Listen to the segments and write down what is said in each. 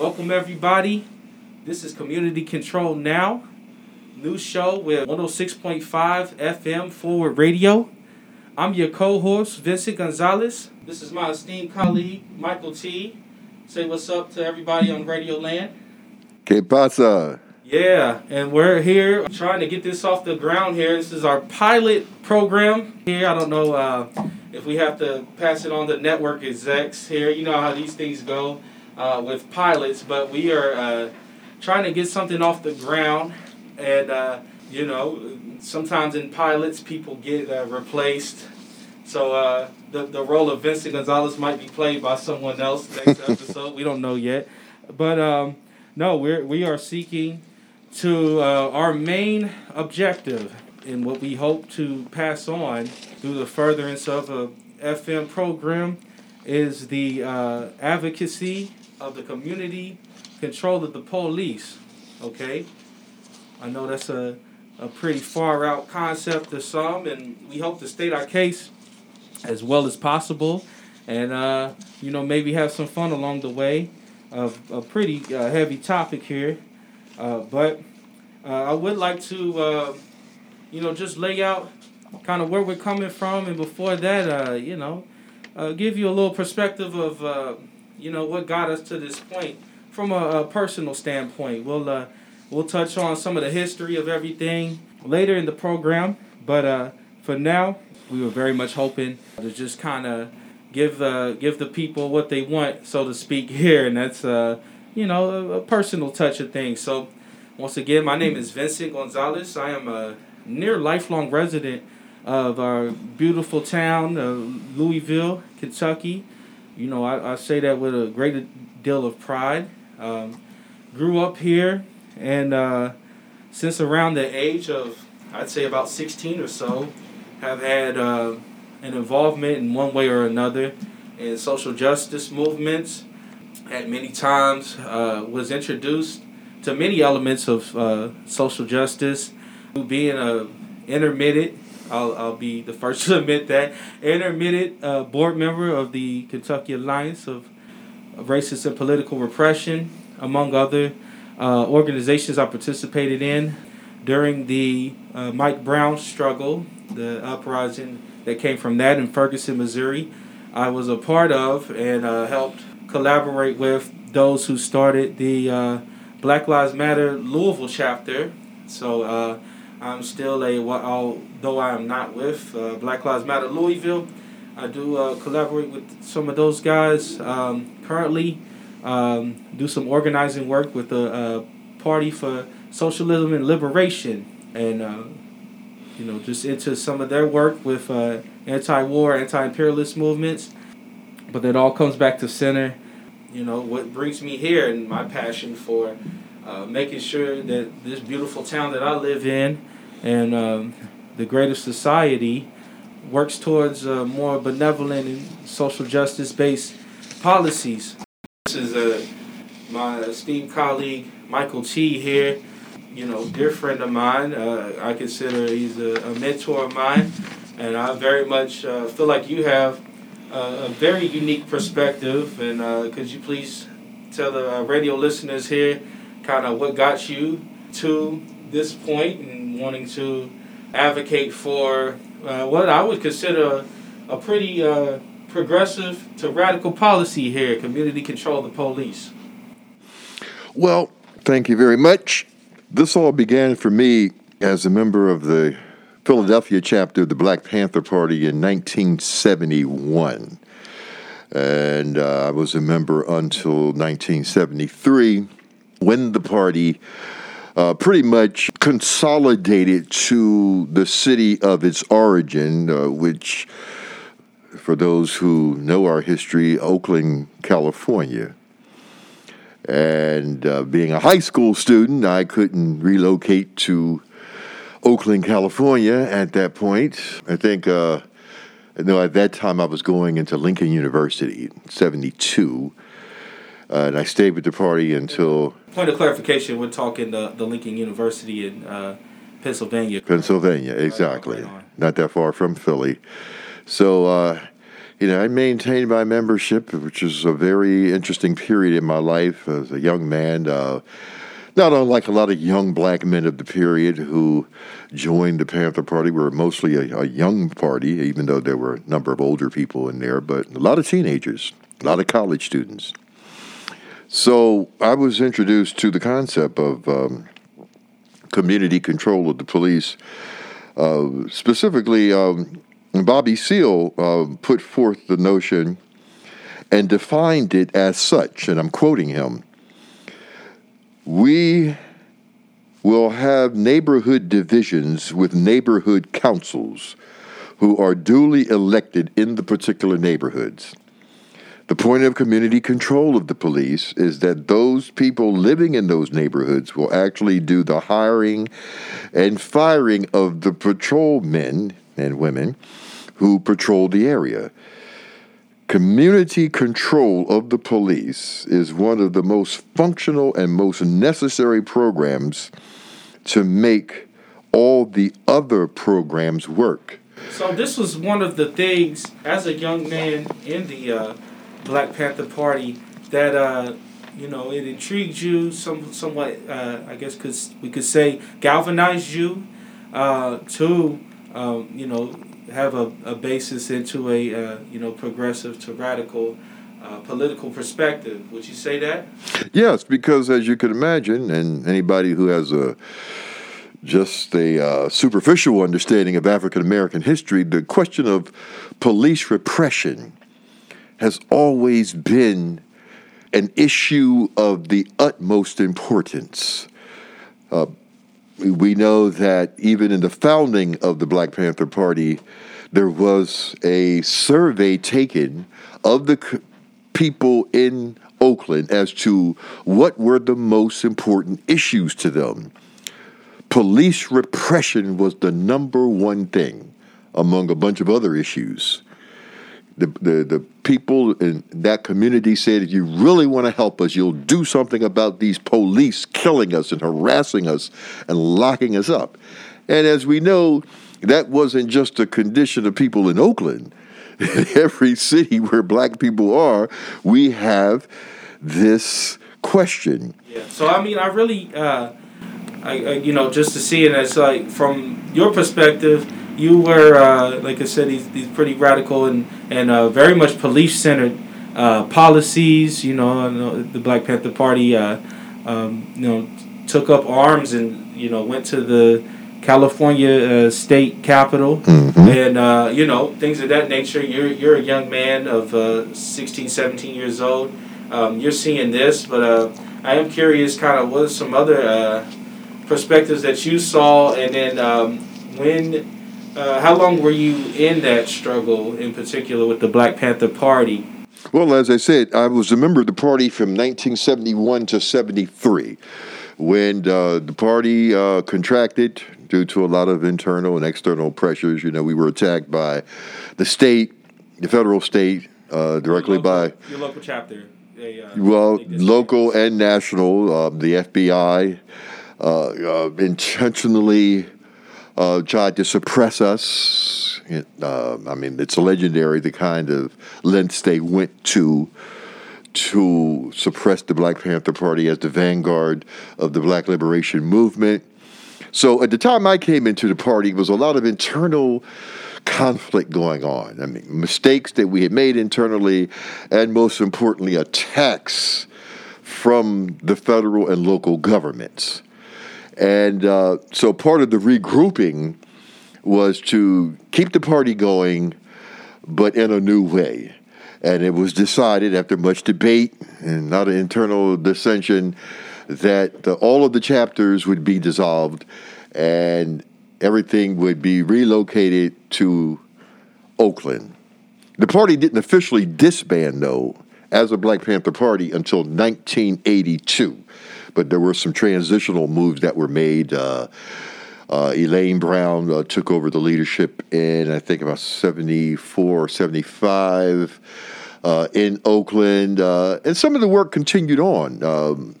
Welcome, everybody. This is Community Control Now, new show with 106.5 FM Forward Radio. I'm your co host, Vincent Gonzalez. This is my esteemed colleague, Michael Tee. Say what's up to everybody on Radio Land. Que pasa? Yeah, and we're here trying to get this off the ground here. This is our pilot program here. I don't know uh, if we have to pass it on to network execs here. You know how these things go uh, with pilots, but we are uh, trying to get something off the ground. And, uh, you know, sometimes in pilots, people get uh, replaced. So uh, the, the role of Vincent Gonzalez might be played by someone else next episode. We don't know yet. But um, no, we're, we are seeking to uh, our main objective and what we hope to pass on through the furtherance of a FM program is the uh, advocacy of the community, control of the police. Okay, I know that's a, a pretty far out concept to some, and we hope to state our case as well as possible, and uh, you know maybe have some fun along the way of a pretty uh, heavy topic here. Uh, but uh, I would like to, uh, you know, just lay out kind of where we're coming from, and before that, uh, you know, give you a little perspective of, you know, what got us to this point from a, a personal standpoint. We'll uh, we'll touch on some of the history of everything later in the program, but uh, for now, we were very much hoping to just kind of give uh, give the people what they want, so to speak, here, and that's uh, you know a, a personal touch of things. So once again, my name is Vincent Gonzalez. I am a near lifelong resident of our beautiful town, of Louisville, Kentucky. You know, I, I say that with a great deal of pride. Um, grew up here, and uh, since around the age of, I'd say about 16 or so, have had uh, an involvement in one way or another in social justice movements. At many times, uh, was introduced to many elements of uh, social justice. Being a intermittent, I'll, I'll be the first to admit that, intermittent uh, board member of the Kentucky Alliance of, Racist and Political Repression, among other uh, organizations I participated in during the uh, Mike Brown struggle, the uprising that came from that in Ferguson, Missouri. I was a part of and uh, helped collaborate with those who started the uh, Black Lives Matter Louisville chapter. So uh, I'm still a, although I am not with uh, Black Lives Matter Louisville, I do uh, collaborate with some of those guys um, currently. Um, do some organizing work with the Party for Socialism and Liberation, and uh, you know just into some of their work with uh, anti-war, anti-imperialist movements. But it all comes back to center you know what brings me here and my passion for uh, making sure that this beautiful town that I live in and um, the greater society works towards uh, more benevolent and social justice based policies. This is uh, my esteemed colleague Michael Tee here. You know, dear friend of mine. Uh, I consider he's a, a, mentor of mine, and I very much uh, feel like you have a very unique perspective. And uh, could you please tell the uh, radio listeners here kind of what got you to this point and wanting to advocate for uh, what I would consider a pretty uh, progressive to radical policy here community control of the police? Well, thank you very much. This all began for me as a member of the Philadelphia chapter of the Black Panther Party in 1971. And uh, I was a member until 1973 when the party uh, pretty much consolidated to the city of its origin, uh, which, for those who know our history, Oakland, California. And uh, being a high school student, I couldn't relocate to Oakland, California at that point. I think, uh, no, at that time I was going into Lincoln University, 72. Uh, and I stayed with the party until. Point of clarification, we're talking the, the Lincoln University in uh, Pennsylvania. Pennsylvania, exactly. Right, Not that far from Philly. So, uh, you know, I maintained my membership, which is a very interesting period in my life as a young man. Uh, not unlike a lot of young black men of the period who joined the Panther Party. We were mostly a, a young party, even though there were a number of older people in there, but a lot of teenagers, a lot of college students. So I was introduced to the concept of um, community control of the police. Uh, specifically, um, Bobby Seale uh, put forth the notion and defined it as such, and I'm quoting him We will have neighborhood divisions with neighborhood councils who are duly elected in the particular neighborhoods. The point of community control of the police is that those people living in those neighborhoods will actually do the hiring and firing of the patrolmen and women who patrol the area. Community control of the police is one of the most functional and most necessary programs to make all the other programs work. So this was one of the things as a young man in the uh, Black Panther Party that uh, you know it intrigued you some somewhat uh, I guess cause we could say galvanized you uh, to um, you know have a, a basis into a uh, you know progressive to radical uh, political perspective. Would you say that? Yes, because as you can imagine, and anybody who has a just a uh, superficial understanding of African American history, the question of police repression has always been an issue of the utmost importance. Uh, we know that even in the founding of the Black Panther Party, there was a survey taken of the c- people in Oakland as to what were the most important issues to them. Police repression was the number one thing among a bunch of other issues the, the, the people in that community said, if you really want to help us, you'll do something about these police killing us and harassing us and locking us up. And as we know, that wasn't just a condition of people in Oakland. In every city where black people are, we have this question. Yeah. So I mean, I really, uh, I, I you know, just to see it as like from your perspective you were, uh, like I said, these, these pretty radical and, and uh, very much police centered uh, policies. You know, the Black Panther Party, uh, um, you know, took up arms and, you know, went to the California uh, state capitol mm-hmm. and, uh, you know, things of that nature. You're, you're a young man of uh, 16, 17 years old. Um, you're seeing this, but I am curious kind of what are some other perspectives that you saw and then um, when uh, how long were you in that struggle, in particular with the Black Panther Party? Well, as I said, I was a member of the party from 1971 to 73 when uh, the party uh, contracted due to a lot of internal and external pressures. You know, we were attacked by the state, the federal state, uh, directly your local, by your local chapter. They, uh, well, local and national, uh, the FBI intentionally uh, tried to suppress us. It, uh, I mean, it's legendary the kind of lengths they went to to suppress the Black Panther Party as the vanguard of the Black Liberation Movement. So at the time I came into the party, there was a lot of internal conflict going on. I mean, mistakes that we had made internally, and most importantly, attacks from the federal and local governments. And uh, so part of the regrouping was to keep the party going, but in a new way. And it was decided after much debate and not an internal dissension that the, all of the chapters would be dissolved and everything would be relocated to Oakland. The party didn't officially disband, though, as a Black Panther Party until 1982 but there were some transitional moves that were made. Uh, uh, Elaine Brown uh, took over the leadership in, I think, about 74 75 uh, in Oakland. Uh, and some of the work continued on. Um,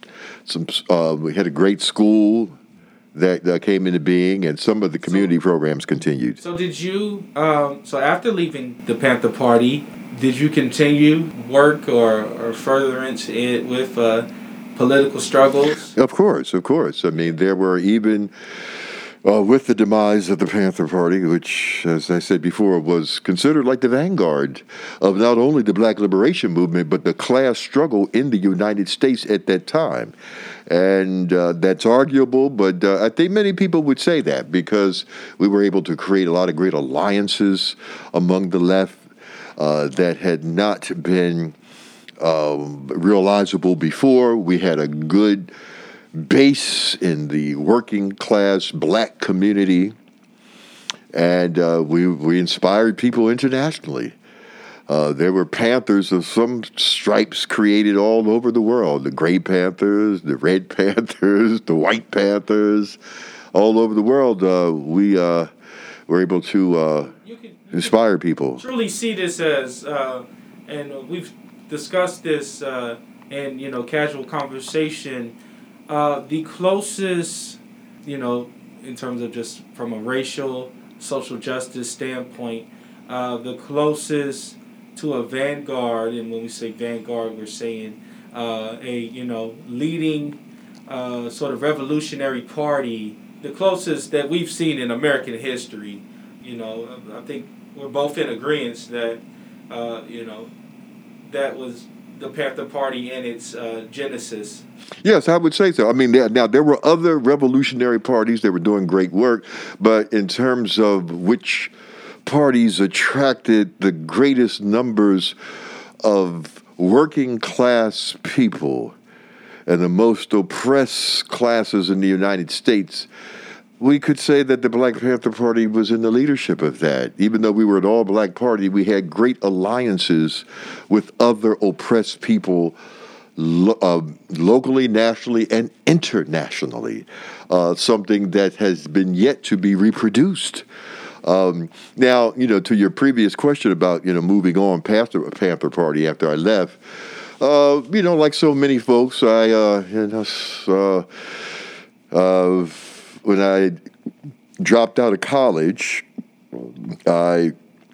some, uh, we had a great school that uh, came into being, and some of the community so, programs continued. So, did you? Um, so, after leaving the Panther Party, did you continue work or, or furtherance it with uh, political struggles? Of course, of course. I mean, there were even uh, with the demise of the Panther Party, which, as I said before, was considered like the vanguard of not only the black liberation movement, but the class struggle in the United States at that time. And uh, that's arguable, but uh, I think many people would say that because we were able to create a lot of great alliances among the left uh, that had not been um, realizable before. We had a good base in the working class black community, and uh, we, we inspired people internationally. Uh, there were panthers of some stripes created all over the world the gray panthers, the red panthers, the white panthers, all over the world. Uh, we uh, were able to uh, can, inspire people. Truly see this as, uh, and we've discussed this in you know casual conversation uh, the closest, you know, in terms of just from a racial, social justice standpoint, uh, the closest to a vanguard, and when we say vanguard, we're saying uh, a you know leading uh, sort of revolutionary party, the closest that we've seen in American history. You know, I think we're both in agreement that uh, you know that was the Panther Party and its uh, genesis. Yes, I would say so. I mean, now there were other revolutionary parties that were doing great work, but in terms of which parties attracted the greatest numbers of working class people and the most oppressed classes in the United States, we could say that the Black Panther Party was in the leadership of that. Even though we were an all black party, we had great alliances with other oppressed people lo- uh, locally, nationally, and internationally. Uh, something that has been yet to be reproduced. Um, now, you know, to your previous question about you know moving on past the Panther Party after I left, uh, you know, like so many folks, I uh, you know. When I dropped out of college, I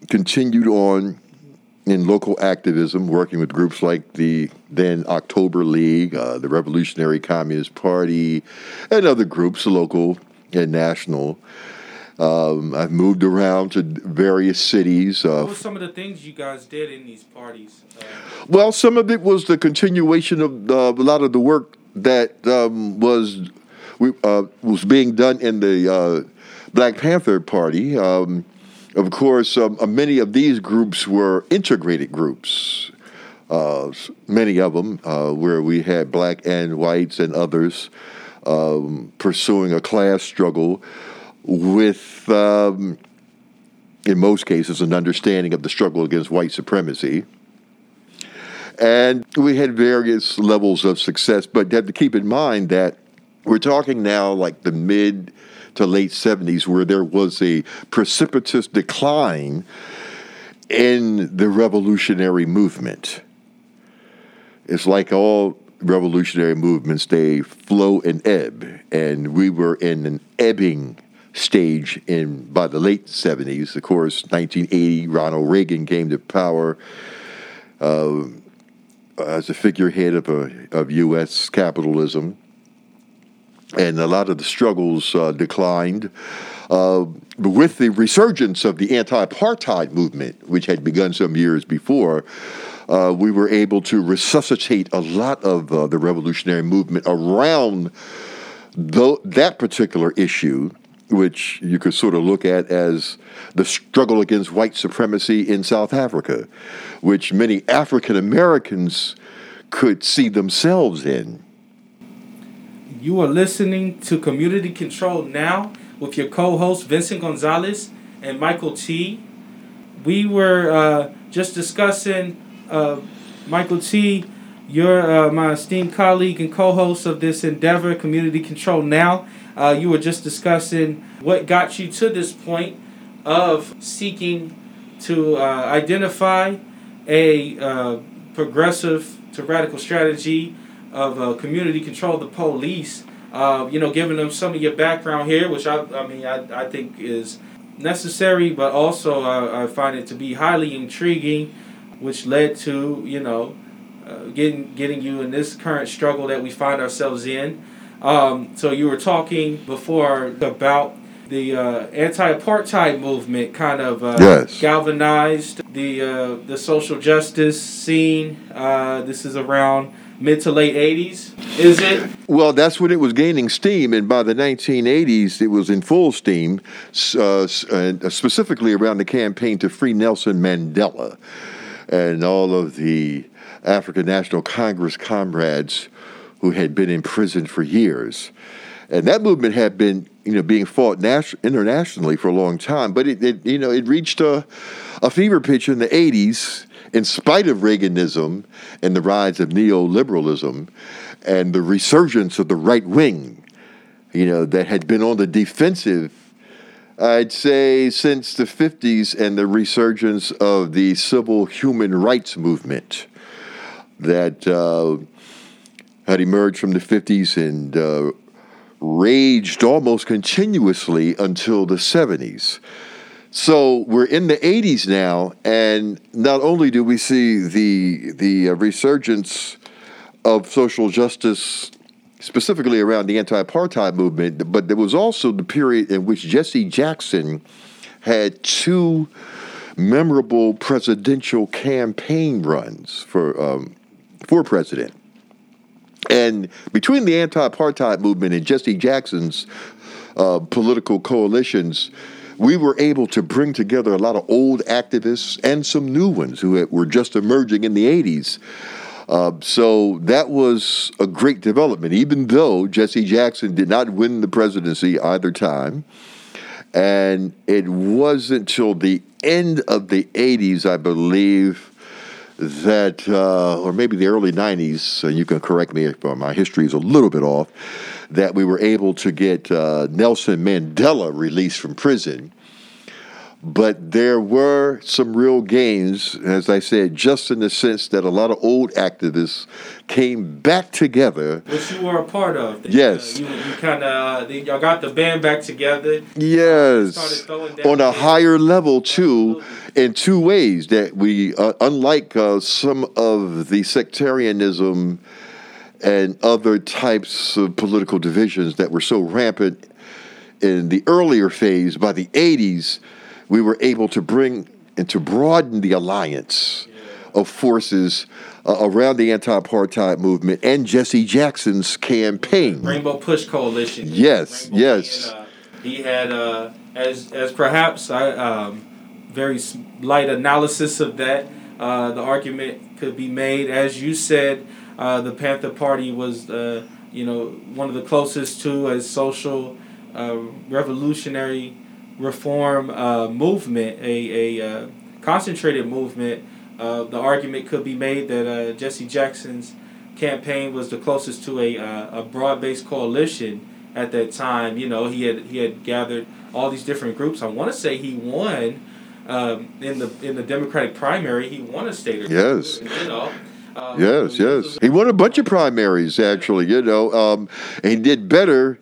continued on in local activism, working with groups like the then October League, uh, the Revolutionary Communist Party, and other groups, local and national. Um, I've moved around to various cities. Uh, what were some of the things you guys did in these parties? Uh, well, some of it was the continuation of uh, a lot of the work that um, was we, uh, was being done in the uh, Black Panther Party. Um, of course, um, uh, many of these groups were integrated groups. Uh, many of them, uh, where we had black and whites and others um, pursuing a class struggle with, um, in most cases, an understanding of the struggle against white supremacy. And we had various levels of success, but you have to keep in mind that we're talking now like the mid to late 70s, where there was a precipitous decline in the revolutionary movement. It's like all revolutionary movements, they flow and ebb, and we were in an ebbing stage in by the late 70s. Of course, 1980, Ronald Reagan came to power uh, as a figurehead of, a, of U.S. capitalism and a lot of the struggles uh, declined. Uh, with the resurgence of the anti apartheid movement, which had begun some years before, uh, we were able to resuscitate a lot of uh, the revolutionary movement around that particular issue, which you could sort of look at as the struggle against white supremacy in South Africa, which many African Americans could see themselves in. You are listening to Community Control Now with your co host Vincent Gonzalez and Michael Tee. We were uh, just discussing, uh, Michael Tee., you're uh, my esteemed colleague and co host of this endeavor, Community Control Now. Uh, you were just discussing what got you to this point of seeking to uh, identify a uh, progressive to radical strategy of uh, community control the police. uh, you know, giving them some of your background here, which I, I mean, I, I think is necessary, but also I, I find it to be highly intriguing, which led to, you know, uh, getting getting you in this current struggle that we find ourselves in. Um, so you were talking before about the uh, anti-apartheid movement kind of uh, yes. galvanized the uh, the social justice scene. Uh, this is around mid to late 80s, is it? Well, that's when it was gaining steam, and by the 1980s, it was in full steam, uh, uh, specifically around the campaign to free Nelson Mandela and all of the African National Congress comrades who had been in prison for years. And that movement had been, you know, being fought nas- internationally for a long time, but it, it, you know, it reached a, a fever pitch in the 80s in spite of Reaganism and the rise of neoliberalism and the resurgence of the right wing, you know, that had been on the defensive, I'd say, since the 50s and the resurgence of the civil human rights movement that uh, had emerged from the 50s and uh, raged almost continuously until the 70s. So we're in the 80s now, and not only do we see the the uh, resurgence of social justice, specifically around the anti-apartheid movement, but there was also the period in which Jesse Jackson had two memorable presidential campaign runs for um, for president. And between the anti-apartheid movement and Jesse Jackson's uh, political coalitions, we were able to bring together a lot of old activists and some new ones who were just emerging in the 80s. Uh, so that was a great development, even though Jesse Jackson did not win the presidency either time. And it wasn't till the end of the 80s, I believe, that, uh, or maybe the early 90s, and you can correct me if uh, my history is a little bit off, that we were able to get uh, Nelson Mandela released from prison. But there were some real gains, as I said, just in the sense that a lot of old activists came back together. Which you were a part of. Yes. Uh, you, you kind of, uh, y'all got the band back together. Yes. On a higher level, too, Absolutely. in two ways that we, uh, unlike uh, some of the sectarianism and other types of political divisions that were so rampant in the earlier phase, by the 80s, we were able to bring and to broaden the alliance of forces uh, around the anti-apartheid movement and Jesse Jackson's campaign. Rainbow Push Coalition. Yes, Rainbow yes. uh, he had, uh, as as perhaps I um, very light analysis of that. Uh, the argument could be made, as you said, uh, the Panther Party was, uh, you know, one of the closest to a social revolutionary reform uh, movement, a, a uh, concentrated movement, uh, the argument could be made that uh, Jesse Jackson's campaign was the closest to a, uh, a broad-based coalition at that time. You know, he had he had gathered all these different groups. I want to say he won um, in the in the Democratic primary. He won a state or yes. You know. Um, yes, yes. He won a bunch of primaries, actually. You know, um, he did better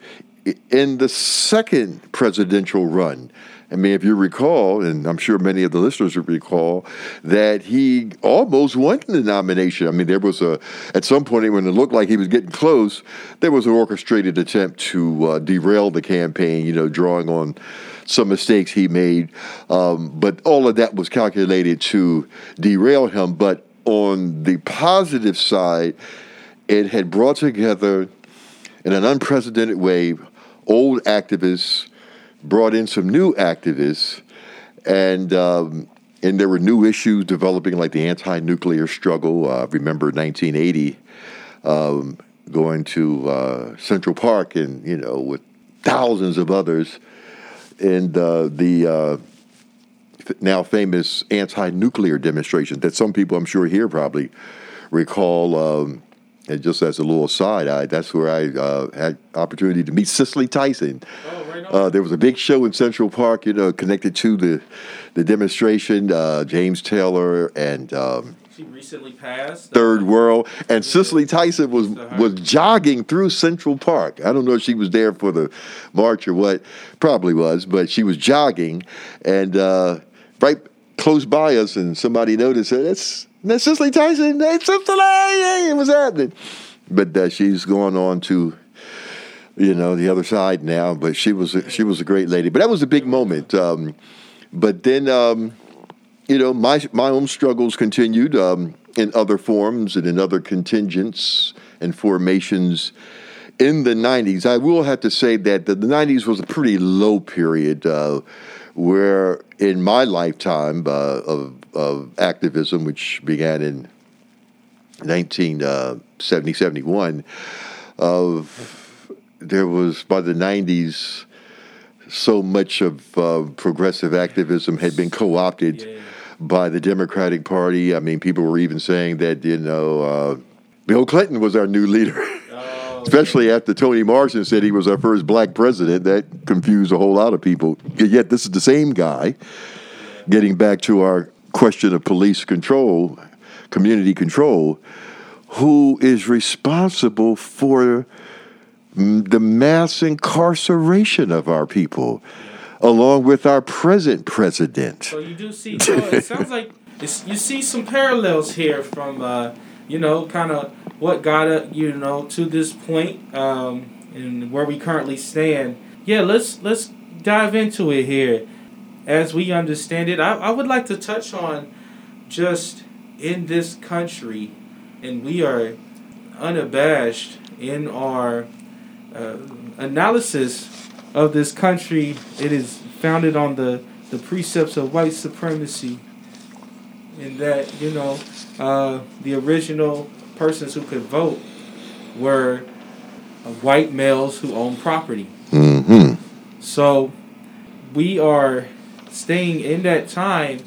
in the second presidential run. I mean, if you recall, and I'm sure many of the listeners will recall, that he almost won the nomination. I mean, there was a, at some point when it looked like he was getting close, there was an orchestrated attempt to uh, derail the campaign, you know, drawing on some mistakes he made. Um, but all of that was calculated to derail him. But on the positive side, it had brought together in an unprecedented way old activists, brought in some new activists, and um, and there were new issues developing, like the anti-nuclear struggle. Uh, remember 1980, um, going to uh, Central Park, and you know, with thousands of others, and uh, the uh, now famous anti-nuclear demonstration that some people, I'm sure, here probably recall. Um, and just as a little side, I, that's where I uh, had opportunity to meet Cicely Tyson. Oh, right. Uh, there was a big show in Central Park, you know, connected to the the demonstration. Uh, James Taylor and um, she recently passed. Third World, and Cicely Tyson was was jogging through Central Park. I don't know if she was there for the march or what, probably was, but she was jogging, and uh, right close by us, and somebody noticed that it's that's Cicely Tyson. Hey, Cicely, hey, what's happening? But uh, she's going on to you know the other side now. But she was she was a great lady. But that was a big moment. Um, but then. Um, you know, my my own struggles continued um, in other forms and in other contingents and formations in the 90s. I will have to say that the 90s was a pretty low period uh, where, in my lifetime uh, of, of activism, which began in 1970, uh, 71, of there was by the 90s so much of uh, progressive activism had been co-opted yeah by the Democratic Party. I mean, people were even saying that, you know, uh, Bill Clinton was our new leader. Oh, Especially after Toni Morrison said he was our first black president. That confused a whole lot of people. Yet this is the same guy, getting back to our question of police control, community control, who is responsible for the mass incarceration of our people along with our present president. So you do see, so it sounds like you see some parallels here from, uh, you know, kind of what got uh, you know to this point um, and where we currently stand. Yeah, let's let's dive into it here. As we understand it, I, I would like to touch on just in this country, and we are unabashed in our uh, analysis of this country. It is founded on the, the precepts of white supremacy. In that, you know, uh, the original persons who could vote were uh, white males who own property. Mm-hmm. So we are staying in that time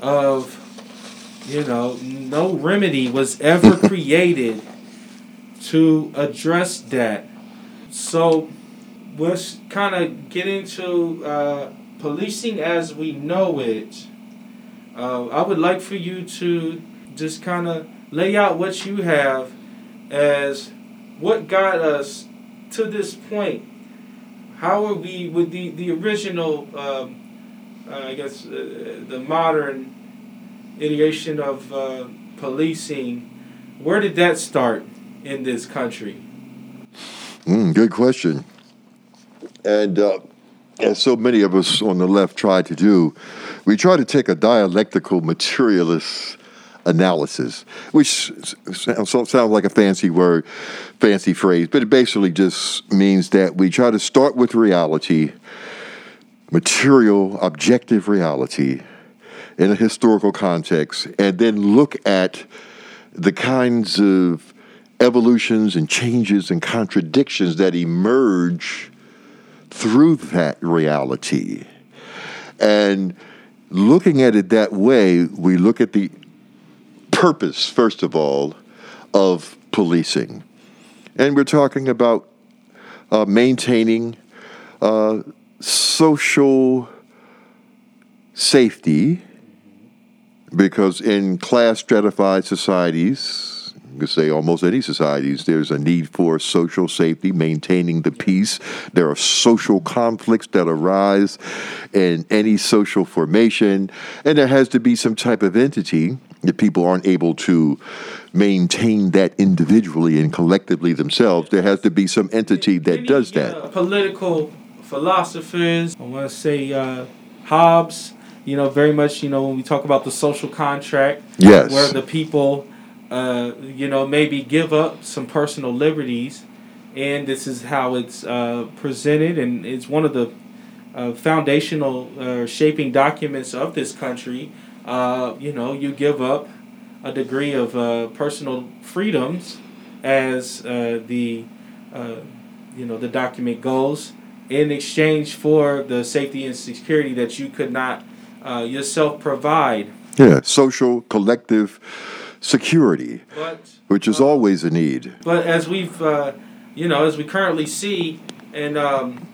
of, you know, no remedy was ever created to address that. So let's kind of get into uh, policing as we know it. Uh, I would like for you to just kind of lay out what you have as what got us to this point. How are we with the the original? Um, I guess uh, the modern ideation of uh, policing. Where did that start in this country? Mm, good question. And uh, as so many of us on the left try to do, we try to take a dialectical materialist analysis, which sounds like a fancy word, fancy phrase, but it basically just means that we try to start with reality, material, objective reality in a historical context, and then look at the kinds of evolutions and changes and contradictions that emerge through that reality. And looking at it that way, we look at the purpose, first of all, of policing. And we're talking about uh, maintaining uh, social safety because in class stratified societies, you could say almost any societies, there's a need for social safety, maintaining the peace. There are social conflicts that arise in any social formation, and there has to be some type of entity that people aren't able to maintain that individually and collectively themselves. There has to be some entity that does that. Political philosophers, I want to say uh, Hobbes, you know, very much, you know, when we talk about the social contract, yes. where the people uh, you know, maybe give up some personal liberties, and this is how it's uh, presented, and it's one of the uh, foundational uh, shaping documents of this country. Uh, you know, you give up a degree of personal freedoms as the you know the document goes in exchange for the safety and security that you could not yourself provide. Yeah, social collective security, but, which is uh, always a need. But as we've, uh, you know, as we currently see, and um,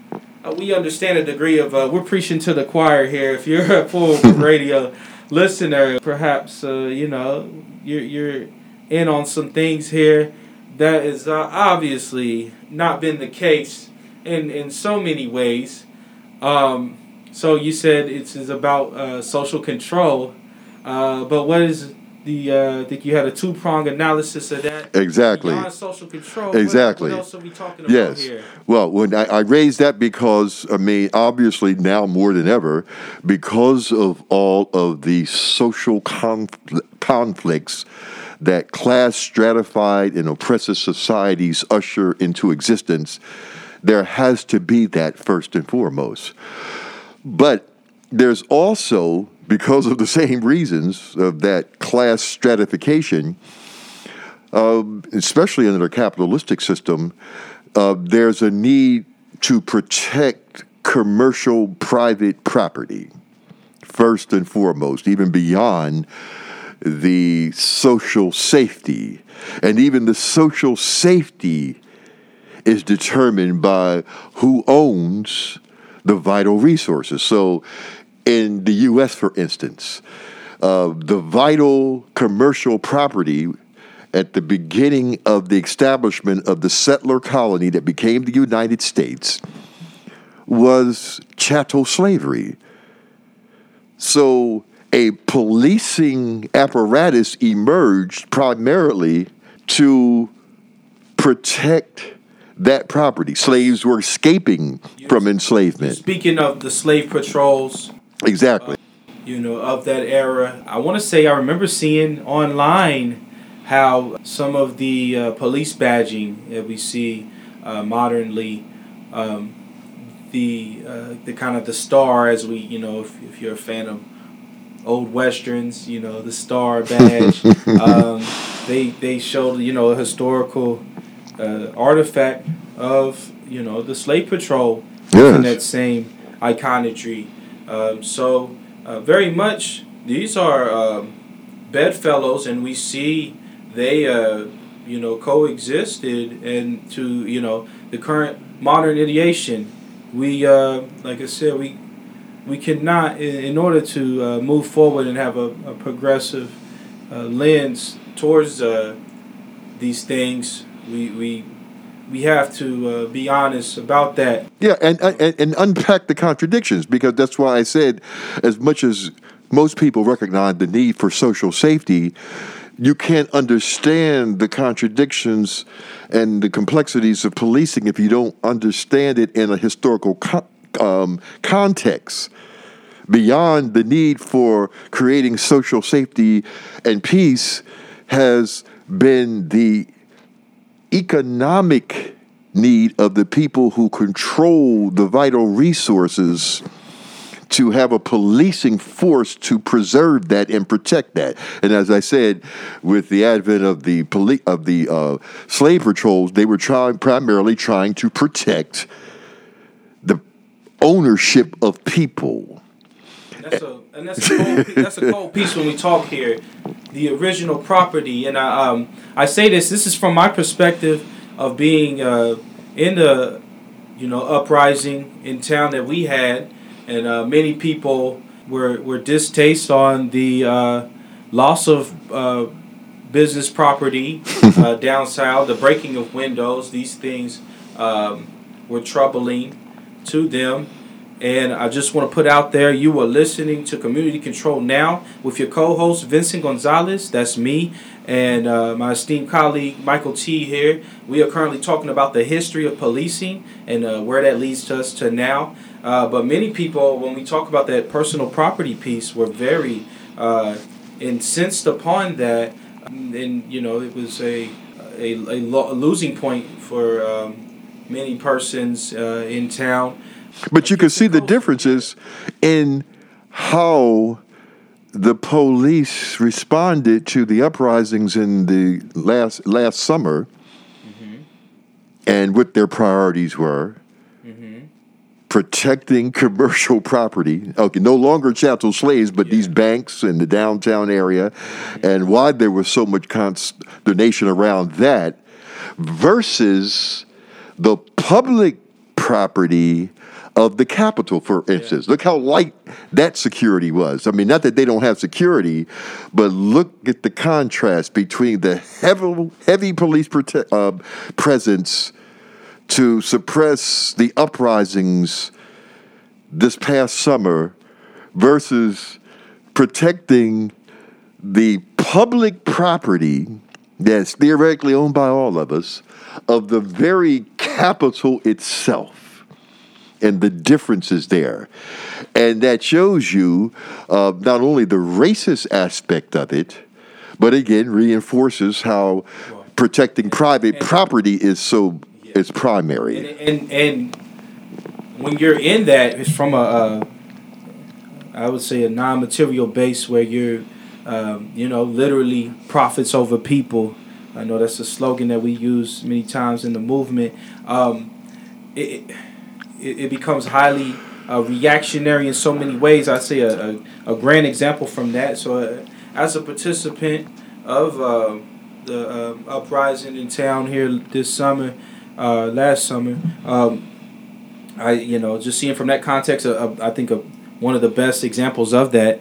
uh, we understand a degree of uh, we're preaching to the choir here. If you're a full radio listener, perhaps uh, you know you're you're in on some things here that is uh, obviously not been the case in in so many ways. Um, so you said it's is about uh, social control, uh, but what is the uh, I think you had a two prong analysis of that. Exactly. Beyond social control. Exactly. What, what else are we talking about Yes. here? Well, when I, I raised that because I mean, obviously now more than ever, because of all of the social confl- conflicts that class stratified and oppressive societies usher into existence, there has to be that first and foremost. But there's also, because of the same reasons of that class stratification, um, especially under a capitalistic system, uh, there's a need to protect commercial private property first and foremost, even beyond the social safety. And even the social safety is determined by who owns the vital resources. So, in the U.S., for instance, uh, the vital commercial property at the beginning of the establishment of the settler colony that became the United States was chattel slavery. So, a policing apparatus emerged primarily to protect that property. Slaves were escaping from enslavement. Speaking of the slave patrols, Exactly. you know, of that era, I want to say I remember seeing online how some of the uh, police badging that we see uh, modernly, um, the uh, the kind of the star as we, you know, if, if you're a fan of old westerns, you know, the star badge. um, they they showed you know a historical uh, artifact of you know the slave patrol Yes. in that same iconography. Um, so uh, very much these are um, bedfellows, and we see they uh, you know coexisted and to you know the current modern ideation. We uh, like I said we we cannot in, in order to uh, move forward and have a, a progressive uh, lens towards uh, these things. We we we have to uh, be honest about that. Yeah, and, and and unpack the contradictions because that's why I said, as much as most people recognize the need for social safety, you can't understand the contradictions and the complexities of policing if you don't understand it in a historical co- um, context. Beyond the need for creating social safety and peace, has been the economic need of the people who control the vital resources to have a policing force to preserve that and protect that. And as I said, with the advent of the poli- of the uh, slave patrols, they were trying primarily trying to protect the ownership of people. That's a and that's a cold, that's a cold piece when we talk here. The original property, and I um I say this. This is from my perspective of being uh, in the you know uprising in town that we had, and uh, many people were were distaste on the uh, loss of uh, business property uh, down south, the breaking of windows. These things um, were troubling to them. And I just want to put out there, you are listening to Community Control Now with your co-host Vincent Gonzalez. That's me and uh, my esteemed colleague Michael Tee. Here. We are currently talking about the history of policing and uh, where that leads to us to now. Uh, but many people, when we talk about that personal property piece, were very uh, incensed upon that, and you know it was a a, a, lo- a losing point for um, many persons uh, in town. But you can see the differences in how the police responded to the uprisings in the last last summer and what their priorities were. Protecting commercial property. Okay, no longer chattel slaves, but these banks in the downtown area, and why there was so much consternation around that, versus the public property of the Capitol, for instance. Look how light that security was. I mean, not that they don't have security, but look at the contrast between the heavy, heavy police prote- uh, presence to suppress the uprisings this past summer versus protecting the public property that's theoretically owned by all of us of the very Capitol itself and the differences there. And that shows you uh, not only the racist aspect of it, but again reinforces how protecting private property is so is primary. And, and and when you're in that, it's from a, a I would say a non-material base where you're, um, you know, literally profits over people. I know that's a slogan that we use many times in the movement. Um, it, it, it becomes highly uh, reactionary in so many ways. I say a, a, a grand example from that. So, uh, as a participant of uh, the uh, uprising in town here this summer, uh, last summer, um, I you know just seeing from that context, uh, I think a, one of the best examples of that.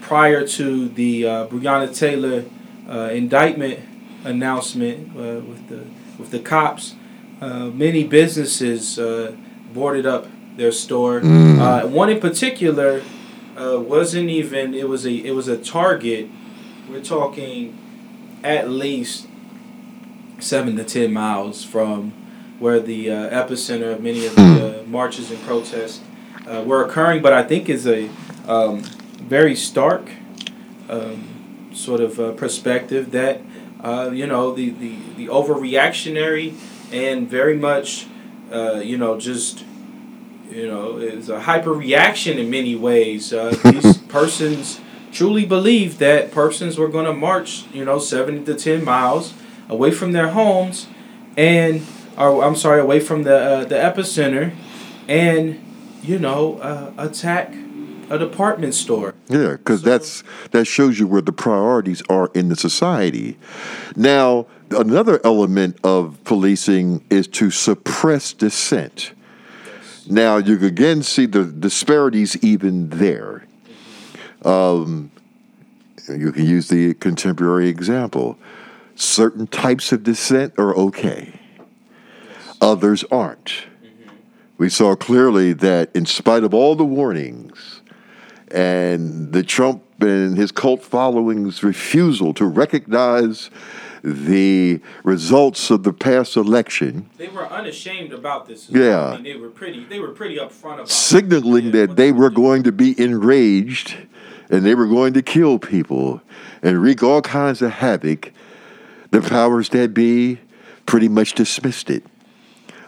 prior to the Breonna Taylor indictment announcement with the with the cops, uh, many businesses uh, boarded up their store. Mm. Uh, one in particular uh, wasn't even. It was a. It was a Target. We're talking at least seven to ten miles from where the uh, epicenter of many of the marches and protests were occurring. But I think is a um, very stark um, sort of perspective that you know the the the overreactionary and very much, uh, you know, just you know, it's a hyper reaction in many ways. Uh, these persons truly believed that persons were going to march, you know, seventy to ten miles away from their homes, and or I'm sorry, away from the uh, the epicenter, and you know, uh, attack a department store. Yeah, because so, that's that shows you where the priorities are in the society. Now, another element of policing is to suppress dissent. Now, you can again see the disparities even there. Um, you can use the contemporary example. Certain types of dissent are okay, others aren't. We saw clearly that, in spite of all the warnings and the Trump and his cult following's refusal to recognize the results of the past election. They were unashamed about this. Yeah, I mean, they were pretty. They were pretty upfront about signaling it. that they were going to be enraged, and they were going to kill people and wreak all kinds of havoc. The powers that be pretty much dismissed it.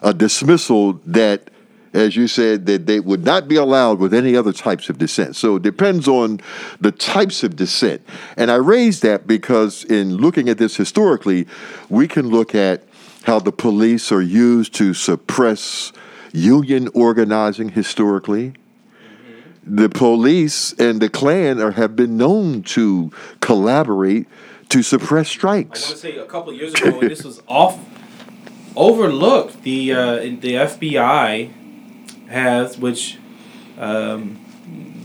A dismissal that as you said, that they would not be allowed with any other types of dissent. So it depends on the types of dissent. And I raise that because in looking at this historically, we can look at how the police are used to suppress union organizing historically. Mm-hmm. The police and the Klan are, have been known to collaborate to suppress strikes. I want to say a couple years ago, this was off overlooked. The uh, the FBI has, which um,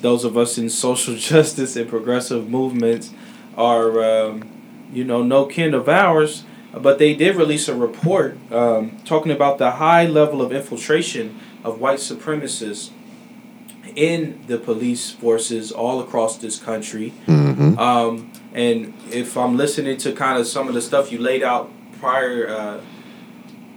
those of us in social justice and progressive movements are, um, you know, no kin of ours. But they did release a report um, talking about the high level of infiltration of white supremacists in the police forces all across this country. Mm-hmm. Um, and if I'm listening to kind of some of the stuff you laid out prior uh,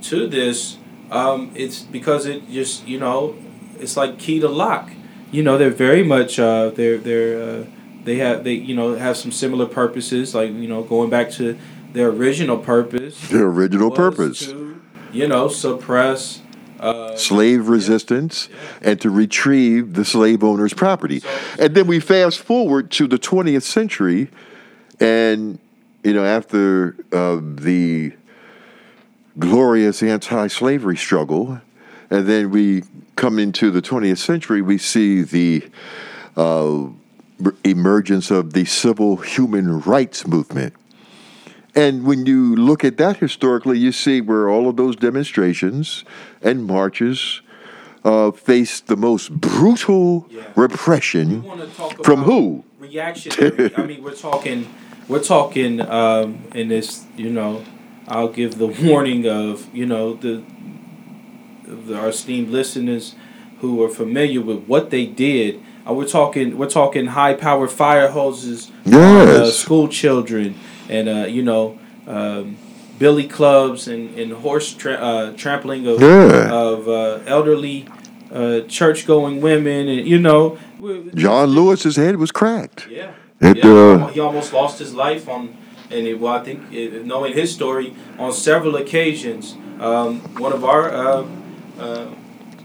to this, um, it's because it just you know it's like key to lock. You know they're very much uh, they're they're uh, they have they you know have some similar purposes like you know going back to their original purpose. Their original purpose. To, you know suppress. Uh, slave resistance yeah. and to retrieve the slave owner's property. So, and then we fast forward to the 20th century, and you know after uh, the glorious anti slavery struggle. And then we come into the 20th century, we see the uh, emergence of the civil human rights movement. And when you look at that historically, you see where all of those demonstrations and marches uh, faced the most brutal Yeah. repression We wanna talk from who? Reactionary. I mean, we're talking, we're talking um, in this. You know, I'll give the warning of you know the, the our esteemed listeners who are familiar with what they did. Uh, we're talking, we're talking high powered fire hoses on uh, school children, and uh, you know. Um, Billy clubs and, and horse tra- uh, trampling of Yeah. of uh, elderly uh, church going women, and you know, John Lewis's head was cracked. yeah, It, yeah. uh, he almost lost his life on, and it, well, I think it, knowing his story on several occasions. Um, one of our uh, uh,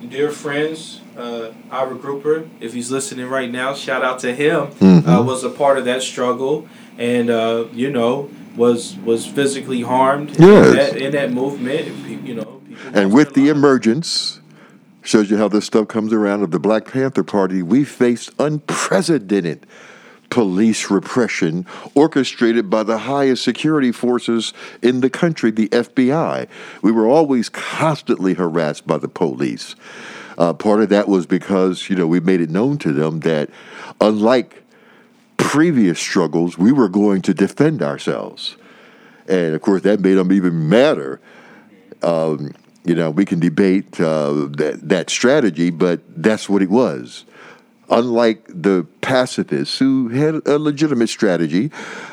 dear friends, uh, Ira Grupper, if he's listening right now, shout out to him. Uh, Mhm. was a part of that struggle, and uh, you know was was physically harmed Yes. in, that, in that movement. You know, And with the emergence, shows you how this stuff comes around of the Black Panther Party, we faced unprecedented police repression orchestrated by the highest security forces in the country, the FBI. We were always constantly harassed by the police. Uh, part of that was because, you know, we made it known to them that unlike previous struggles, we were going to defend ourselves. And of course, that made them even madder um, you know, we can debate uh, that that strategy, but that's what it was. Unlike the pacifists who had a legitimate strategy,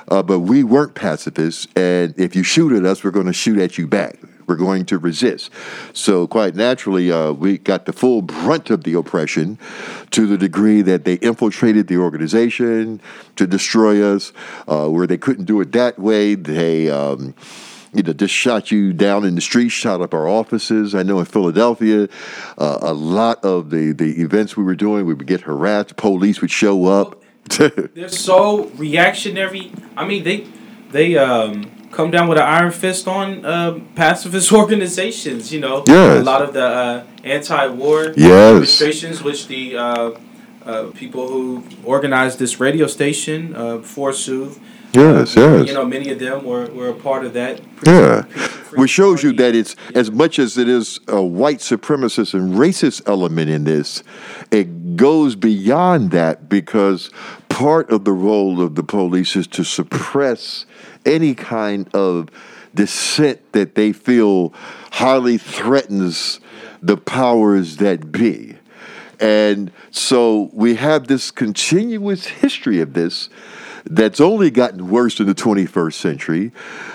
uh, but we weren't pacifists, and if you shoot at us, we're going to shoot at you back. We're going to resist. So, quite naturally, uh, we got the full brunt of the oppression to the degree that they infiltrated the organization to destroy us. Uh, where they couldn't do it that way, they. Um, you know, just shot you down in the street, shot up our offices. I know in Philadelphia, uh, a lot of the, the events we were doing, we would get harassed. Police would show up. They're so reactionary. I mean, they they um, come down with an iron fist on um, pacifist organizations. You know, Yes. a lot of the uh, anti-war Yes. demonstrations, which the uh, uh, people who organized this radio station, uh, Forsooth, Yes, uh, yes. you know, many of them were, were a part of that. Yeah. Which shows you that it's as much as it is a white supremacist and racist element in this, it goes beyond that because part of the role of the police is to suppress any kind of dissent that they feel highly threatens the powers that be. And so we have this continuous history of this that's only gotten worse in the 21st century,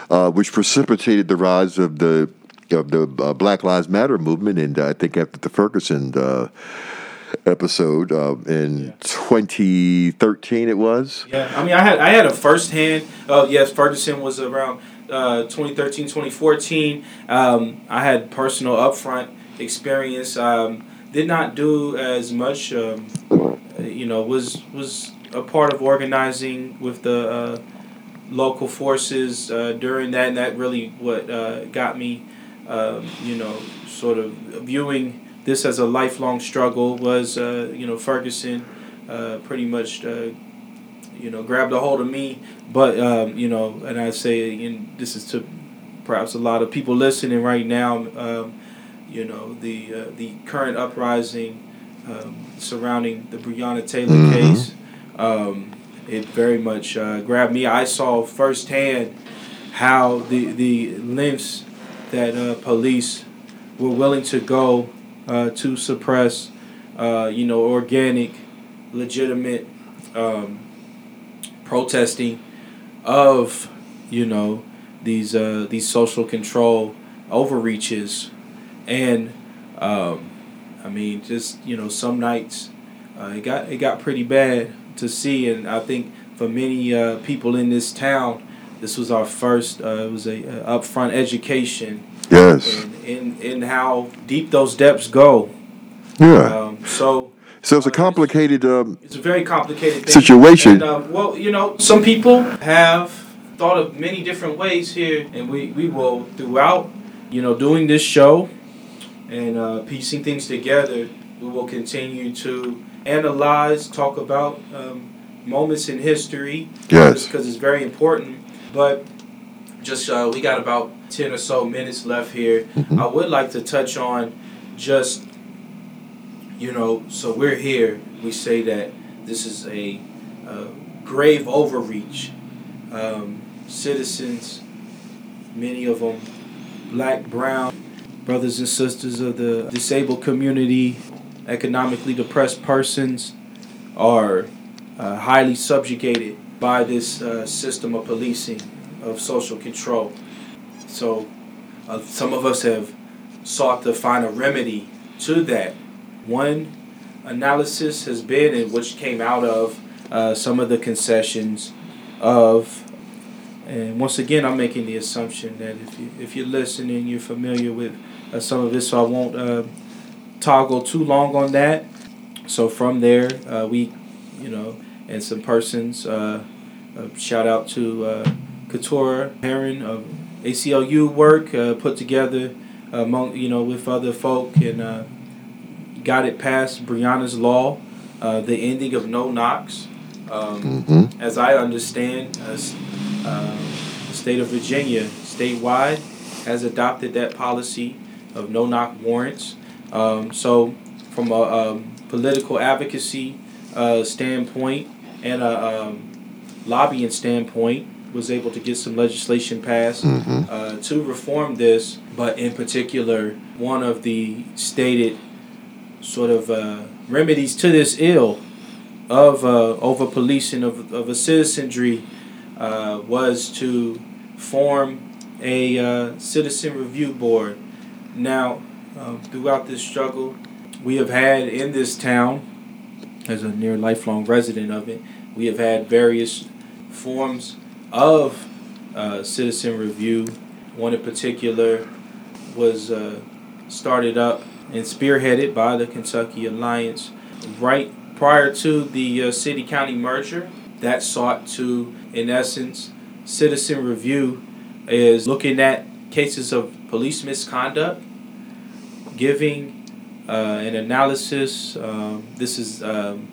uh, which precipitated the rise of the of the uh, Black Lives Matter movement. And I think after the Ferguson uh, episode uh, in 2013, it was. Yeah, I mean, I had I had a firsthand. Oh yes, Ferguson was around uh, 2013, 2014. Um, I had personal upfront experience. Um, did not do as much. Um, you know, was was a part of organizing with the uh, local forces uh, during that, and that really what uh, got me. Um, you know, sort of viewing this as a lifelong struggle was uh, you know Ferguson uh, pretty much uh, you know grabbed a hold of me but um, you know and I say and this is to perhaps a lot of people listening right now um, you know the uh, the current uprising um, surrounding the Breonna Taylor Mhm. case um, it very much uh, grabbed me. I saw firsthand how the the lengths that uh, police were willing to go uh, to suppress, uh, you know, organic, legitimate um, protesting of, you know, these uh, these social control overreaches, and um, I mean, just you know, some nights uh, it got it got pretty bad to see, and I think for many uh, people in this town, this was our first. Uh, it was a, a upfront education Yes. in, in in how deep those depths go. Yeah. Um, so So it's a complicated. Um, it's a very complicated thing. Situation. And, uh, well, you know, some people have thought of many different ways here, and we, we will throughout, you know, doing this show and uh, piecing things together. We will continue to analyze, talk about um, moments in history, Yes. because it's very important. But just uh, we got about 10 or so minutes left here. Mm-hmm. I would like to touch on just, you know, so we're here. We say that this is a, a grave overreach. Um, citizens, many of them black, brown, brothers and sisters of the disabled community, economically depressed persons are uh, highly subjugated by this uh, system of policing, of social control. So, uh, some of us have sought to find a remedy to that. One analysis has been, and which came out of uh, some of the concessions of, and once again, I'm making the assumption that if you if you're listening, you're familiar with uh, some of this, so I won't uh, toggle too long on that. So from there, uh, we, you know, and some persons. Uh, uh, shout out to uh, Keturah Herron of ACLU work uh, put together among you know with other folk and uh, got it past Breonna's law, uh, the ending of no knocks. Um, Mm-hmm. As I understand, the state of Virginia statewide has adopted that policy of no knock warrants. Um, so, from a um, political advocacy uh, standpoint and a um, lobbying standpoint, was able to get some legislation passed Mm-hmm. uh, to reform this. But in particular, one of the stated sort of uh, remedies to this ill of uh, over policing of, of a citizenry uh, was to form a uh, citizen review board. Now, um, throughout this struggle, we have had in this town, as a near lifelong resident of it, we have had various forms of uh, citizen review. One in particular was uh, started up and spearheaded by the Kentucky Alliance right prior to the uh, city county merger. That sought to, in essence, citizen review is looking at cases of police misconduct, giving uh, an analysis. Um, this is um,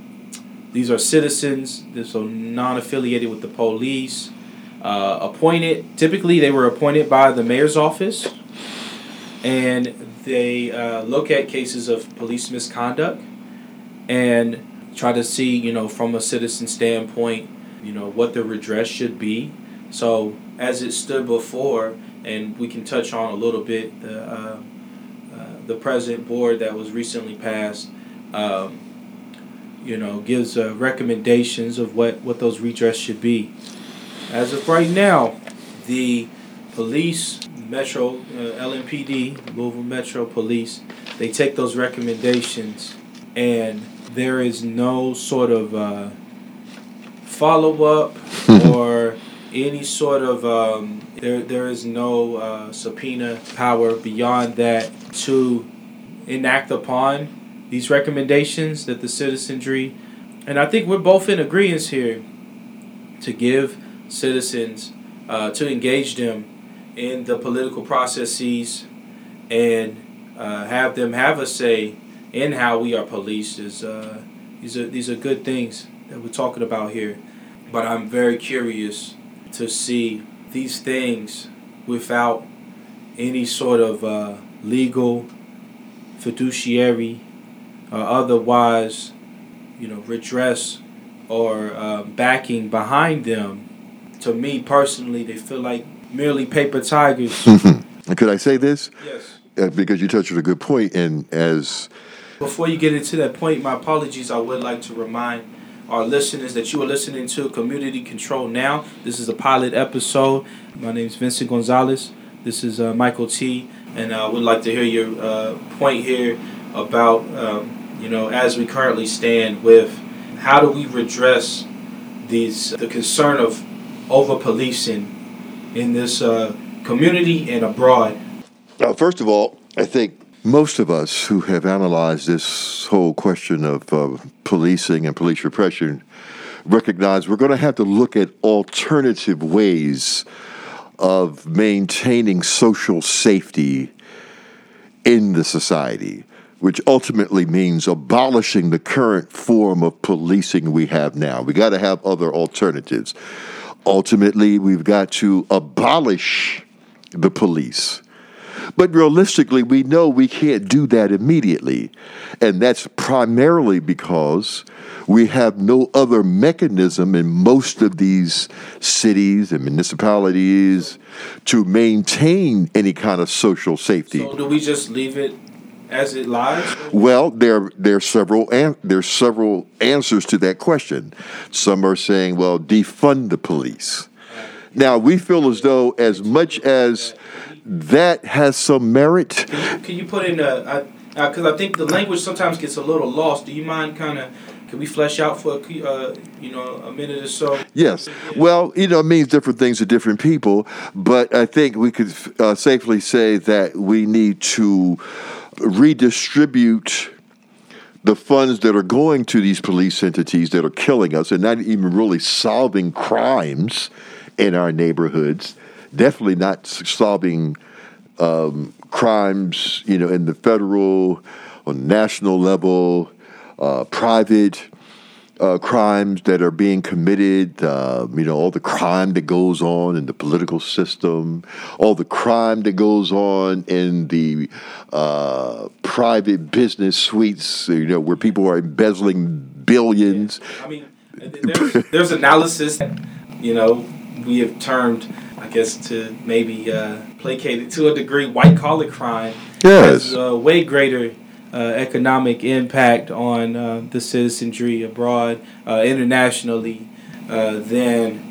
these are citizens, are non-affiliated with the police, uh, appointed. Typically, they were appointed by the mayor's office, and they uh, look at cases of police misconduct and try to see, you know, from a citizen standpoint, you know, what the redress should be. So, as it stood before, and we can touch on a little bit the uh, the present board that was recently passed. Um, you know, gives uh, recommendations of what, what those redress should be. As of right now, the police, Metro, uh, LMPD, Louisville Metro Police, they take those recommendations and there is no sort of uh, follow up or any sort of um, there there is no uh, subpoena power beyond that to enact upon these recommendations that the citizenry and I think we're both in agreement here to give citizens uh, to engage them in the political processes and uh, have them have a say in how we are policed is uh, these are these are good things that we're talking about here. But I'm very curious to see these things without any sort of uh, legal, fiduciary, or otherwise, you know, redress or uh, backing behind them. To me personally, they feel like merely paper tigers. Could I say this? yes. Uh, because you touched on a good point, and as Before you get into that point, my apologies. I would like to remind our listeners that you are listening to Community Control Now. This is a pilot episode. My name is Vincent Gonzalez. This is uh, Michael Tee. And I would like to hear your uh, point here about, um, you know, as we currently stand with how do we redress these the concern of over policing in this uh, community and abroad. Uh, first of all, I think most of us who have analyzed this whole question of uh, policing and police repression recognize we're going to have to look at alternative ways of maintaining social safety in the society, which ultimately means abolishing the current form of policing we have now. We got to have other alternatives. ultimately, we've got to abolish the police. But realistically, we know we can't do that immediately. And that's primarily because we have no other mechanism in most of these cities and municipalities to maintain any kind of social safety. So do we just leave it as it lies? Well, there there are several an, there's several answers to that question. Some are saying, well, defund the police. Now we feel as though as much as that has some merit. Can you, can you put in a because I, I think the language sometimes gets a little lost. Do you mind kind of can we flesh out for uh, you know a minute or so? Yes. Well, you know, it means different things to different people, but I think we could uh, safely say that we need to redistribute the funds that are going to these police entities that are killing us and not even really solving crimes in our neighborhoods. Definitely not solving um, crimes, you know, in the federal or national level, uh, private uh, crimes that are being committed, uh, you know, all the crime that goes on in the political system, all the crime that goes on in the uh, private business suites, you know, where people are embezzling billions. Yeah. I mean, there's, there's, analysis, you know, we have termed, I guess, to maybe uh, placate it to a degree, white collar crime yes. has a way greater uh, economic impact on uh, the citizenry abroad uh, internationally uh, than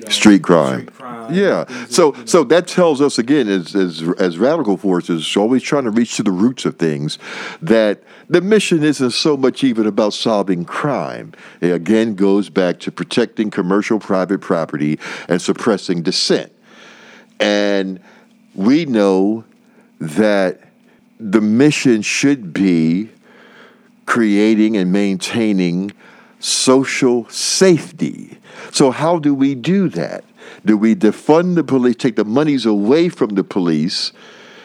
Uh, you know, street crime. Street crime yeah. So so that tells us again, as as as radical forces, always trying to reach to the roots of things, that the mission isn't so much even about solving crime. It again goes back to protecting commercial private property and suppressing dissent. And we know that the mission should be creating and maintaining social safety. So, how do we do that? Do we defund the police, take the monies away from the police,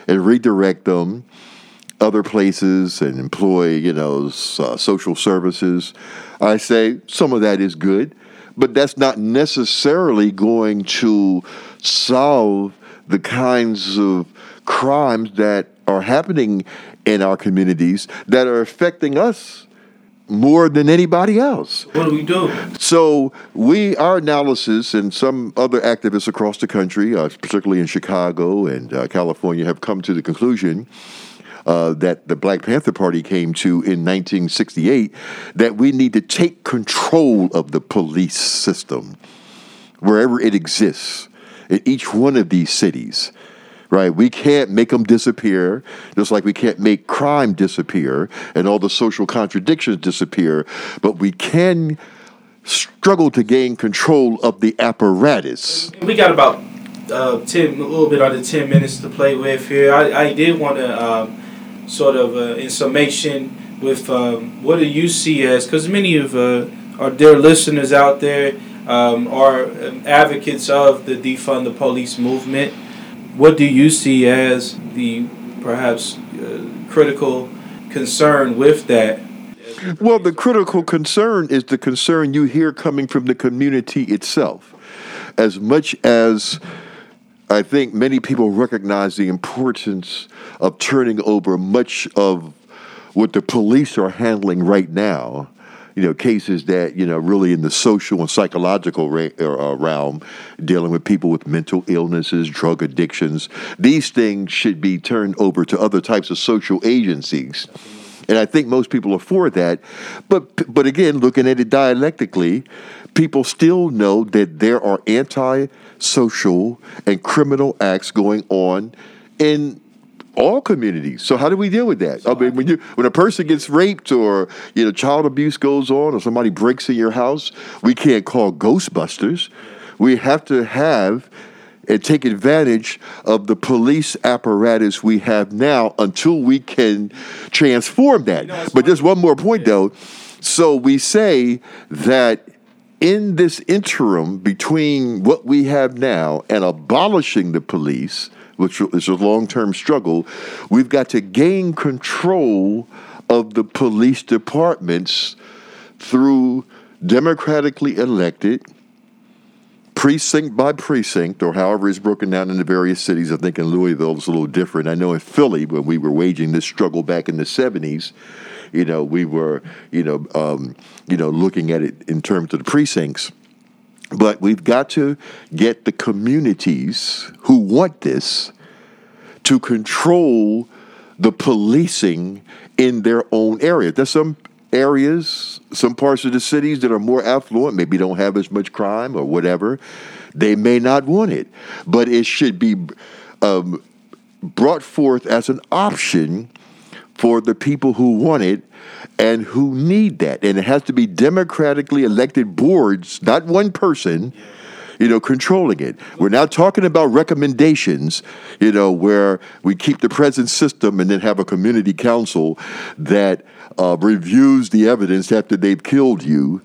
and redirect them other places and employ, you know, uh, social services? I say some of that is good, but that's not necessarily going to solve the kinds of crimes that are happening in our communities that are affecting us more than anybody else. What do we do? So we, our analysis, and some other activists across the country, uh, particularly in Chicago and uh, California, have come to the conclusion. Uh, that the Black Panther Party came to in 1968 that we need to take control of the police system wherever it exists in each one of these cities right? We can't make them disappear, just like we can't make crime disappear and all the social contradictions disappear, but we can struggle to gain control of the apparatus. We got about uh, 10, a little bit under 10 minutes to play with here. I, I did want to um, sort of, uh, in summation, with um, what do you see as, because many of uh, our dear listeners out there um, are um, advocates of the defund the police movement what do you see as the perhaps uh, critical concern with that? Well, the critical concern is the concern you hear coming from the community itself. As much as I think many people recognize the importance of turning over much of what the police are handling right now you know, cases that, you know, really in the social and psychological ra- uh, realm, dealing with people with mental illnesses, drug addictions. These things should be turned over to other types of social agencies. And I think most people are for that. But, but again, looking at it dialectically, people still know that there are anti social and criminal acts going on in all communities. So how do we deal with that? I mean, when you when a person gets raped or you know child abuse goes on or somebody breaks in your house, we can't call Ghostbusters. We have to have and take advantage of the police apparatus we have now until we can transform that. You know, but just one more point yeah. though. So we say that in this interim between what we have now and abolishing the police, which is a long term struggle, we've got to gain control of the police departments through democratically elected precinct by precinct, or however it's broken down into various cities. I think in Louisville it's a little different. I know in Philly, when we were waging this struggle back in the 70s, you know, we were, you know, um, you know, looking at it in terms of the precincts. But we've got to get the communities who want this to control the policing in their own area. There's some areas, some parts of the cities that are more affluent, maybe don't have as much crime or whatever. They may not want it, but it should be um, brought forth as an option for the people who want it and who need that. And it has to be democratically elected boards, not one person. You know, controlling it. We're not talking about recommendations, you know, where we keep the present system and then have a community council that uh, reviews the evidence after they've killed you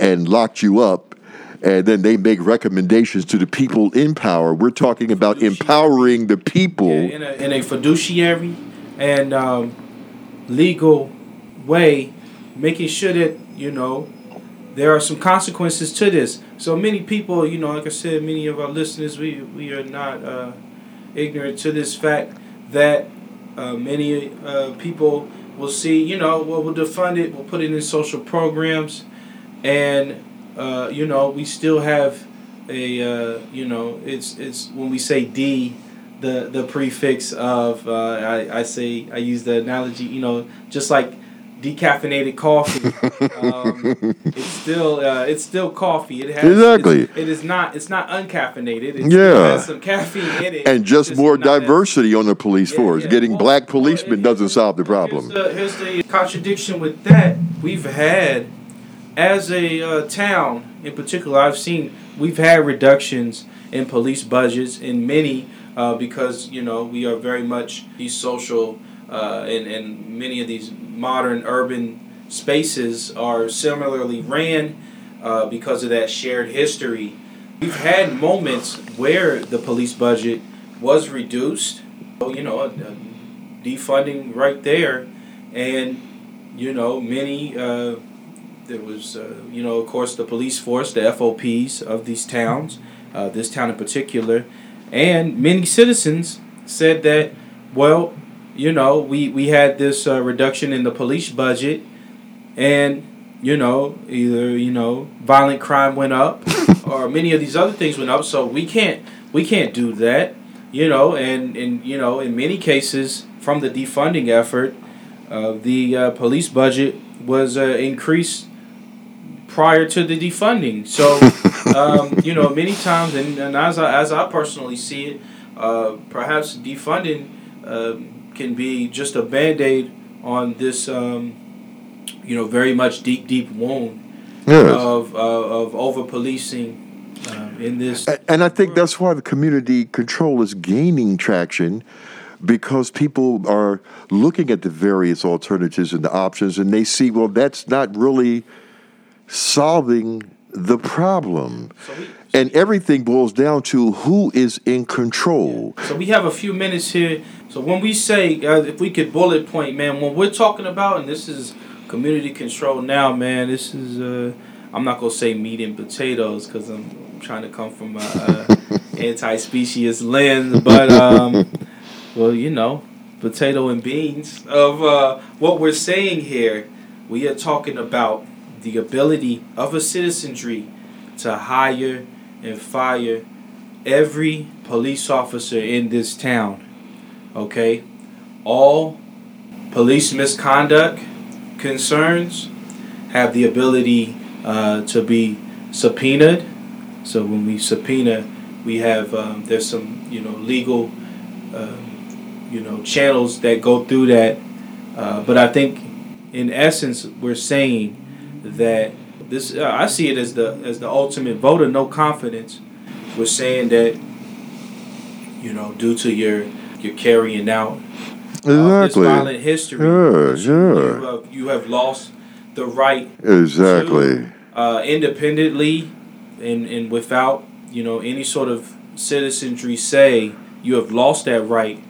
and locked you up and then they make recommendations to the people in power. We're talking about empowering the people yeah, in, a, in, a, fiduciary and um, legal way, making sure that you know there are some consequences to this. So many people, you know, like I said, many of our listeners, we we are not uh, ignorant to this fact that uh, many uh, people will see, you know, well, we'll defund it, we'll put it in social programs, and uh, you know, we still have a, uh, you know, it's it's when we say D the the prefix of uh, I, I say I use the analogy you know just like decaffeinated coffee. Um, it's still uh, it's still coffee. It has exactly. it is not it's not uncaffeinated. It yeah. has some caffeine in it. And just, just more diversity as, on the police yeah, force. yeah. getting well, black policemen well, doesn't solve the problem. here's the, here's the, contradiction with that we've had. As a uh, town in particular I've seen we've had reductions in police budgets in many uh, because you know we are very much these social uh, and and many of these modern urban spaces are similarly ran uh, because of that shared history. We've had moments where the police budget was reduced, you know, defunding right there, and you know many. Uh, there was, uh, you know, of course, the police force, the FOPs of these towns, uh, this town in particular, and many citizens said that, well, you know, we, we had this uh, reduction in the police budget, and, you know, either, you know, violent crime went up or many of these other things went up. So we can't we can't do that, you know, and, and you know, in many cases from the defunding effort, uh, the uh, police budget was uh, increased prior to the defunding. So, um, you know, many times, and, and as, I, as I personally see it, uh, perhaps defunding uh, can be just a band aid on this, um, you know, very much deep, deep wound yes. of, uh, of over policing uh, in this. And I think that's why the community control is gaining traction because people are looking at the various alternatives and the options and they see, well, that's not really solving the problem. So we, and everything boils down to who is in control. Yeah. So we have a few minutes here. So when we say, uh, if we could bullet point, man, when we're talking about, and this is community control now, man, this is, uh, I'm not going to say meat and potatoes because I'm trying to come from a, a anti-specious lens, but, um, well, you know, potato and beans of uh, what we're saying here. We are talking about the ability of a citizenry to hire and fire every police officer in this town. Okay? All police misconduct concerns have the ability uh, to be subpoenaed. So when we subpoena, we have um, there's some you know legal uh, you know channels that go through that. Uh, but I think in essence we're saying that this uh, I see it as the as the ultimate vote of no confidence. We're saying that you know due to your your carrying out exactly. uh, this violent history, sure, sure. You, have, you have lost the right exactly to, uh, independently and and without you know any sort of citizenry say you have lost that right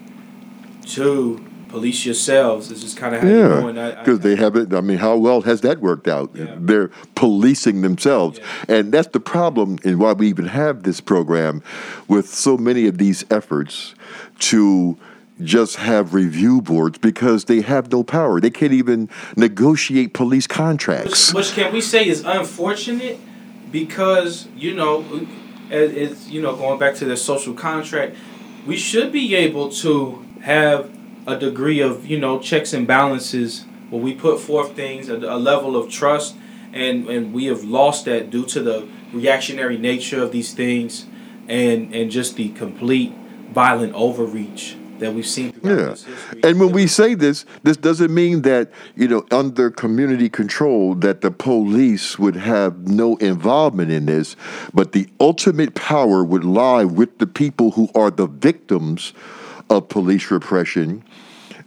to police yourselves. This is kind of how yeah, you're doing. because they haven't. I mean, how well has that worked out? Yeah. They're policing themselves, Yeah. and that's the problem, and why we even have this program with so many of these efforts to just have review boards because they have no power. They can't even negotiate police contracts. Which, which can we say is unfortunate because you know, as, as you know, going back to the social contract, we should be able to have a degree of you know checks and balances where we put forth things a, a level of trust, and and we have lost that due to the reactionary nature of these things, and and just the complete violent overreach that we've seen throughout Yeah. And when we say this, this doesn't mean that, you know, under community control that the police would have no involvement in this, but the ultimate power would lie with the people who are the victims of police repression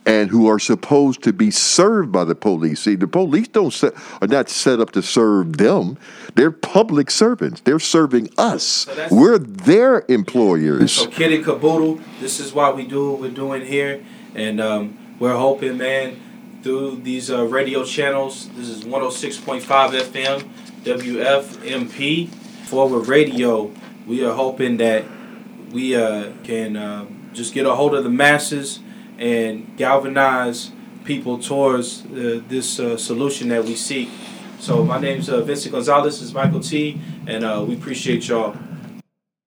and who are supposed to be served by the police. See, the police don't set, are not set up to serve them. They're public servants. They're serving us. that's- We're their employers. So kitty Caboodle, this is why we do what we're doing here, and um, we're hoping, man, through these uh, radio channels. This is 106.5 FM, WFMP, Forward Radio. We are hoping that we uh, can uh, just get a hold of the masses and galvanize people towards uh, this uh, solution that we seek. So my name's uh, Vincent Gonzalez. This is Michael Tee, and uh, we appreciate y'all.